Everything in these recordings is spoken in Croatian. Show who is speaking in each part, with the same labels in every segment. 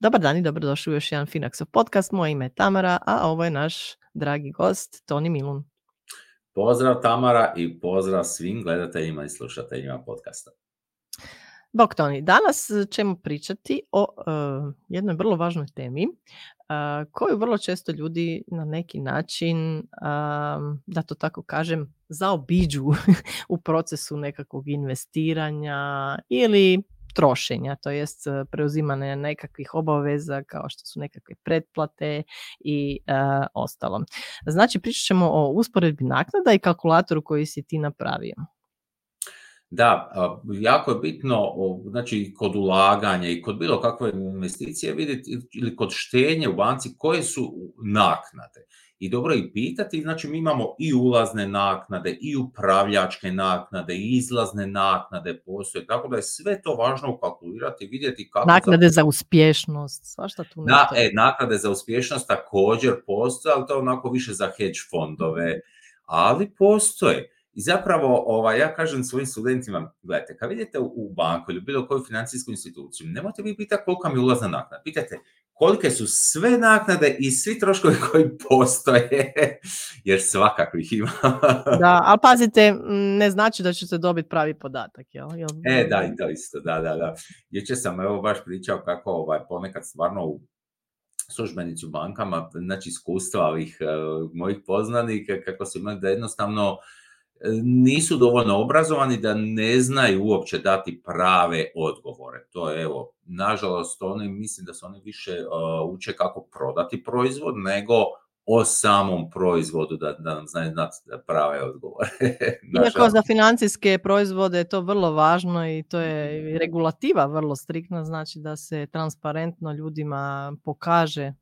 Speaker 1: Dobar dan i dobrodošli u još jedan Finaxov podcast. Moje ime je Tamara, a ovo je naš dragi gost Toni Milun.
Speaker 2: Pozdrav Tamara i pozdrav svim gledateljima i slušateljima podcasta.
Speaker 1: Bok Toni, danas ćemo pričati o uh, jednoj vrlo važnoj temi uh, koju vrlo često ljudi na neki način, uh, da to tako kažem, zaobiđu u procesu nekakvog investiranja ili trošenja, to jest e, preuzimane nekakvih obaveza kao što su nekakve pretplate i uh, ostalo. Znači pričat ćemo o usporedbi naknada i kalkulatoru koji si ti napravio.
Speaker 2: Da, jako je bitno, znači kod ulaganja i kod bilo kakve investicije vidjeti ili kod štenje u banci koje su naknade i dobro i pitati, znači mi imamo i ulazne naknade, i upravljačke naknade, i izlazne naknade postoje, tako da je sve to važno ukalkulirati, vidjeti kako...
Speaker 1: Naknade za, uspješnost, svašta tu
Speaker 2: Na, e, naknade za uspješnost također postoje, ali to je onako više za hedge fondove, ali postoje. I zapravo, ovaj, ja kažem svojim studentima, gledajte, kad vidite u banku ili bilo koju financijsku instituciju, nemojte vi pitati kolika mi ulazna naknada. Pitajte kolike su sve naknade i svi troškovi koji postoje, jer svakakvih ima.
Speaker 1: da, ali pazite, ne znači da ćete dobiti pravi podatak, jel?
Speaker 2: E, da, i to isto, da, da, da. Jučer sam evo baš pričao kako ovaj, ponekad stvarno u službenici u bankama, znači iskustva ovih uh, mojih poznanika, kako su imali da jednostavno nisu dovoljno obrazovani da ne znaju uopće dati prave odgovore. To je, evo, nažalost, oni mislim da se oni više uh, uče kako prodati proizvod, nego o samom proizvodu da, da nam znaju znati prave odgovore.
Speaker 1: Iako za financijske proizvode je to vrlo važno i to je regulativa vrlo striktna, znači da se transparentno ljudima pokaže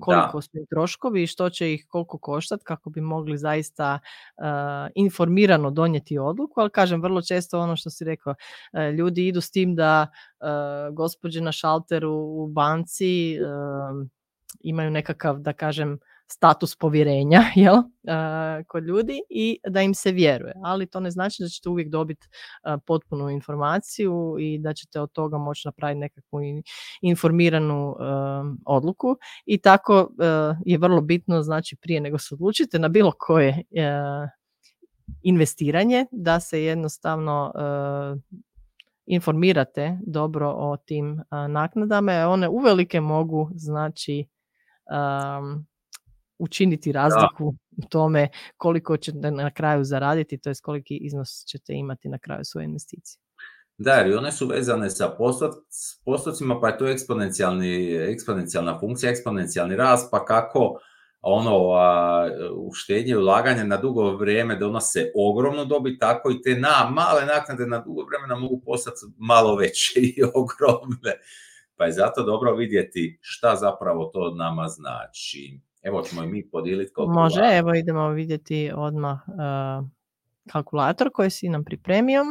Speaker 1: koliko su troškovi i što će ih koliko koštati kako bi mogli zaista informirano donijeti odluku, ali kažem vrlo često ono što si rekao, ljudi idu s tim da uh, gospođe na šalteru u banci imaju nekakav, da kažem, status povjerenja jel, kod ljudi i da im se vjeruje. Ali to ne znači da ćete uvijek dobiti potpunu informaciju i da ćete od toga moći napraviti nekakvu informiranu odluku. I tako je vrlo bitno, znači prije nego se odlučite na bilo koje investiranje, da se jednostavno informirate dobro o tim naknadama. One uvelike mogu znači učiniti razliku u tome koliko ćete na kraju zaraditi, to je koliki iznos ćete imati na kraju svoje investicije.
Speaker 2: Da, jer one su vezane sa postocima, pa je to eksponencijalna funkcija, eksponencijalni rast, pa kako ono a, uštenje i ulaganje na dugo vrijeme donose ogromno dobit, tako i te na male naknade na dugo vremena mogu postati malo veće i ogromne. Pa je zato dobro vidjeti šta zapravo to nama znači. Evo ćemo i mi podijeliti
Speaker 1: Može, evo idemo vidjeti odmah uh, kalkulator koji si nam pripremio.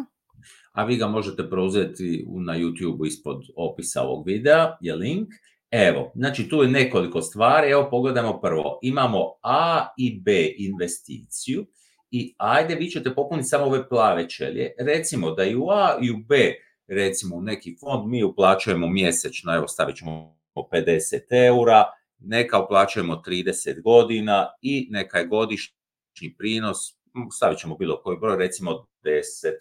Speaker 2: A vi ga možete preuzeti na YouTube ispod opisa ovog videa, je link. Evo, znači tu je nekoliko stvari, evo pogledajmo prvo. Imamo A i B investiciju i ajde vi ćete popuniti samo ove plave čelje. Recimo da i u A i u B, recimo u neki fond mi uplaćujemo mjesečno, evo stavit ćemo 50 eura, neka uplaćujemo 30 godina i neka je godišnji prinos, stavit ćemo bilo koji broj, recimo 10%.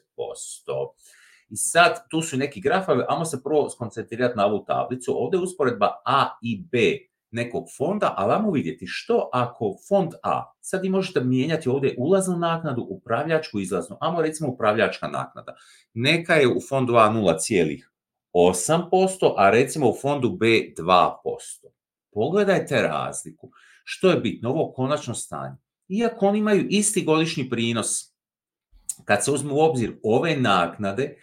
Speaker 2: I sad, tu su neki grafovi, ajmo se prvo skoncentrirati na ovu tablicu. Ovdje je usporedba A i B nekog fonda, ali ajmo vidjeti što ako fond A, sad vi možete mijenjati ovdje ulaznu naknadu, upravljačku, izlaznu, ajmo recimo upravljačka naknada. Neka je u fondu A 0,8%, a recimo u fondu B 2%. Pogledajte razliku. Što je bitno? Ovo konačno stanje. Iako oni imaju isti godišnji prinos, kad se uzme u obzir ove naknade,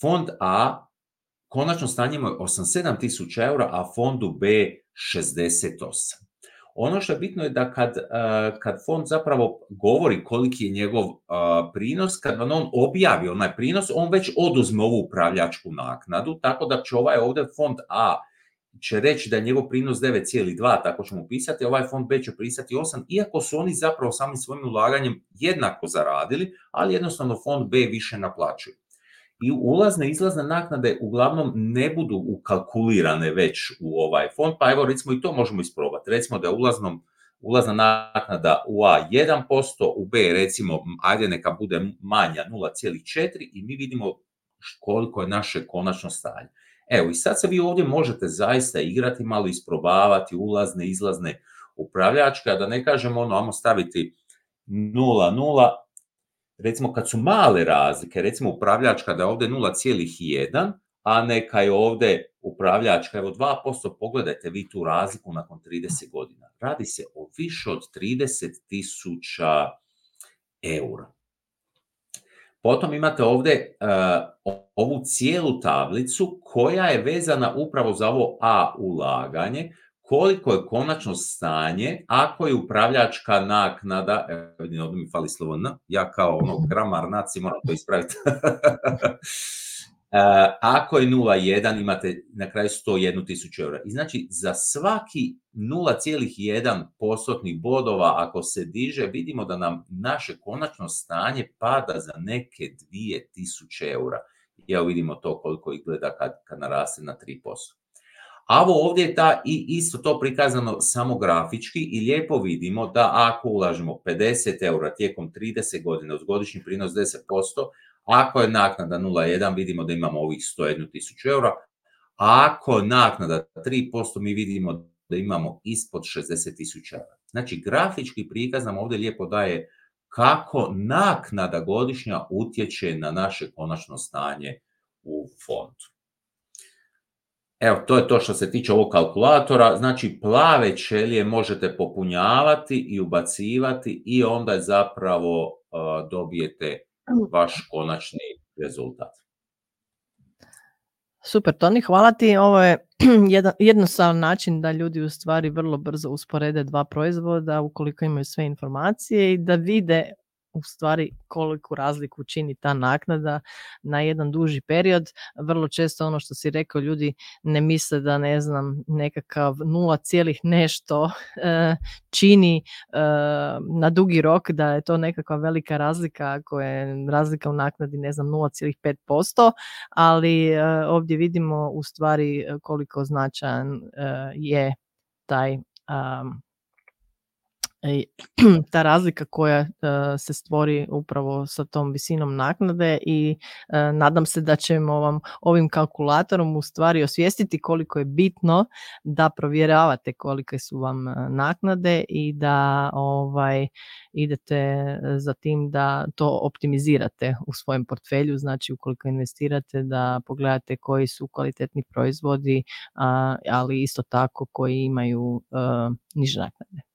Speaker 2: fond A konačno stanje ima 87 tisuća eura, a fondu B 68. Ono što je bitno je da kad, kad fond zapravo govori koliki je njegov prinos, kad on objavi onaj prinos, on već oduzme ovu upravljačku naknadu, tako da će ovaj ovdje fond A će reći da je njegov prinos 9,2, tako ćemo pisati, ovaj fond B će prisati 8, iako su oni zapravo samim svojim ulaganjem jednako zaradili, ali jednostavno fond B više naplaćuje. i ulazne i izlazne naknade uglavnom ne budu ukalkulirane već u ovaj fond, pa evo recimo i to možemo isprobati. Recimo da je ulaznom, ulazna naknada u A 1%, u B recimo, ajde neka bude manja 0,4 i mi vidimo koliko je naše konačno stanje. Evo i sad se vi ovdje možete zaista igrati, malo isprobavati ulazne, izlazne upravljačke, a da ne kažemo ono, ajmo staviti 0,0, recimo kad su male razlike, recimo upravljačka da je ovdje 0,1, a neka je ovdje upravljačka, evo 2%, pogledajte vi tu razliku nakon 30 godina. Radi se o više od 30 tisuća eura. Potom imate ovdje uh, ovu cijelu tablicu koja je vezana upravo za ovo A ulaganje, koliko je konačno stanje ako je upravljačka naknada, evo vidim ovdje mi fali slovo N, ja kao ono gramar naci moram to ispraviti. E, ako je 0,1 imate na kraju 101 tisuću eura. I znači za svaki 0,1 postotnih bodova ako se diže vidimo da nam naše konačno stanje pada za neke 2000 eura. Evo vidimo to koliko izgleda kad, kad naraste na 3%. A ovo ovdje je ta, i isto to prikazano samo grafički i lijepo vidimo da ako ulažemo 50 eura tijekom 30 godina uz godišnji prinos 10%, ako je naknada 0,1 vidimo da imamo ovih 101 tisuću eura, a ako je naknada 3% mi vidimo da imamo ispod 60 tisuća eura. Znači grafički prikaz nam ovdje lijepo daje kako naknada godišnja utječe na naše konačno stanje u fondu. Evo, to je to što se tiče ovog kalkulatora. Znači, plave ćelije možete popunjavati i ubacivati i onda zapravo dobijete vaš konačni rezultat.
Speaker 1: Super, Toni, hvala ti. Ovo je jedan, jednostavan način da ljudi u stvari vrlo brzo usporede dva proizvoda ukoliko imaju sve informacije i da vide u stvari koliku razliku čini ta naknada na jedan duži period. Vrlo često ono što si rekao, ljudi ne misle da ne znam nekakav nula cijelih nešto e, čini e, na dugi rok, da je to nekakva velika razlika ako je razlika u naknadi ne znam 0,5%, ali e, ovdje vidimo u stvari koliko značajan je taj ta razlika koja e, se stvori upravo sa tom visinom naknade i e, nadam se da ćemo vam ovim kalkulatorom u stvari osvijestiti koliko je bitno da provjeravate kolike su vam e, naknade i da ovaj idete za tim da to optimizirate u svojem portfelju, znači ukoliko investirate da pogledate koji su kvalitetni proizvodi, ali isto tako koji imaju niže naknade.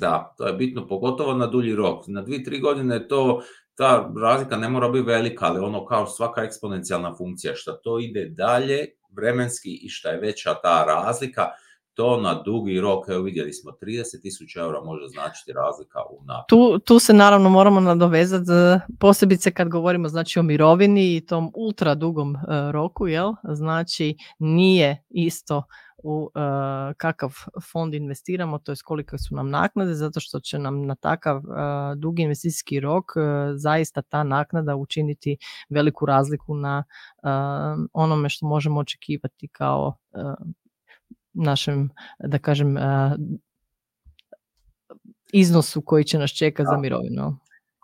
Speaker 2: Da, to je bitno, pogotovo na dulji rok. Na dvije, tri godine to, ta razlika ne mora biti velika, ali ono kao svaka eksponencijalna funkcija, što to ide dalje vremenski i što je veća ta razlika, to na dugi rok, evo vidjeli smo, 30.000 eura može značiti razlika u naprijed.
Speaker 1: Tu, tu se naravno moramo nadovezati, e, posebice kad govorimo znači o mirovini i tom ultra dugom e, roku, jel? Znači nije isto u uh, kakav fond investiramo, to je kolike su nam naknade, zato što će nam na takav uh, dugi investicijski rok uh, zaista ta naknada učiniti veliku razliku na onome što možemo očekivati kao našem, da kažem, iznosu koji će nas čekati za mirovinu.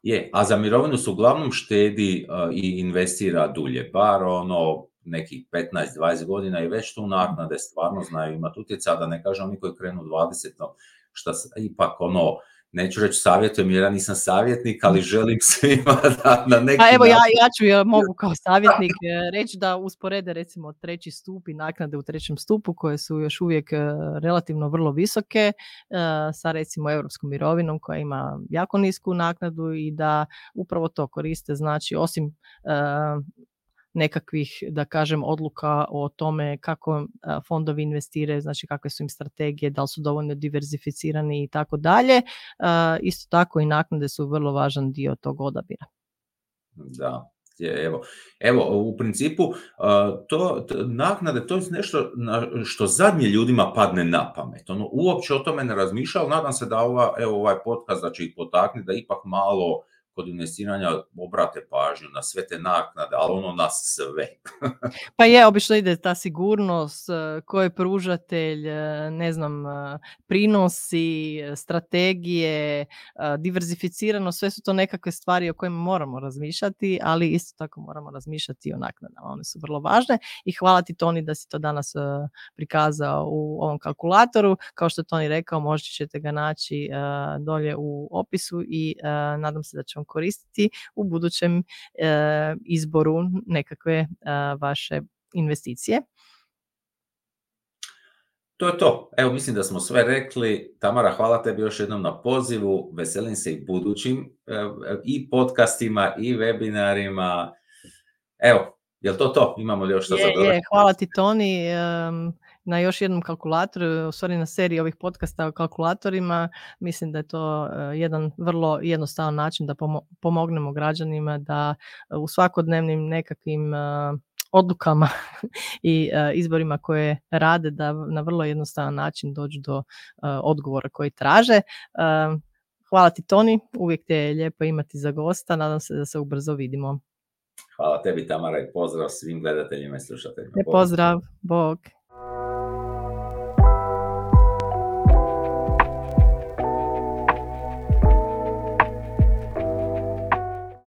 Speaker 2: Je, a za mirovinu su uglavnom štedi i investira dulje, bar ono nekih 15-20 godina i već tu naknade stvarno znaju imati utjeca, da ne kažem oni koji krenu 20, no, šta ipak ono, neću reći savjetujem jer ja nisam savjetnik, ali želim svima da na neki
Speaker 1: A evo ja, ja ću, ja mogu kao savjetnik e, reći da usporede recimo treći stup i naknade u trećem stupu koje su još uvijek e, relativno vrlo visoke e, sa recimo europskom mirovinom koja ima jako nisku naknadu i da upravo to koriste, znači osim nekakvih, da kažem, odluka o tome kako fondovi investiraju, znači kakve su im strategije, da li su dovoljno diverzificirani i tako dalje. Isto tako i naknade su vrlo važan dio tog odabira.
Speaker 2: Da, evo, evo u principu to, naknade to je nešto što zadnje ljudima padne na pamet. Ono, uopće o tome ne razmišljao, nadam se da ova, evo, ovaj podcast da će ih potaknuti da ipak malo kod investiranja obrate pažnju na sve te naknade, ali ono na sve.
Speaker 1: pa je, obično ide ta sigurnost, e, ko je pružatelj, e, ne znam, e, prinosi, strategije, diverzificirano, sve su to nekakve stvari o kojima moramo razmišljati, ali isto tako moramo razmišljati o naknadama. One su vrlo važne i hvala ti Toni da si to danas prikazao u ovom kalkulatoru. Kao što je Toni rekao, možete ćete ga naći dolje u opisu i nadam se da ćemo koristiti u budućem e, izboru nekakve e, vaše investicije.
Speaker 2: To je to. Evo, mislim da smo sve rekli. Tamara, hvala tebi još jednom na pozivu. Veselim se i budućim e, i podcastima i webinarima. Evo, je li to to? Imamo li još što
Speaker 1: za je, Hvala ti, Toni na još jednom kalkulatoru, u stvari na seriji ovih podcasta o kalkulatorima. Mislim da je to e, jedan vrlo jednostavan način da pomognemo građanima da e, u svakodnevnim nekakvim e, odlukama i izborima koje rade da na vrlo jednostavan način dođu do odgovora koji traže. Hvala ti Toni, uvijek te je lijepo imati za gosta, nadam se da se ubrzo vidimo.
Speaker 2: Hvala tebi Tamara i pozdrav svim gledateljima i slušateljima.
Speaker 1: pozdrav, Bog.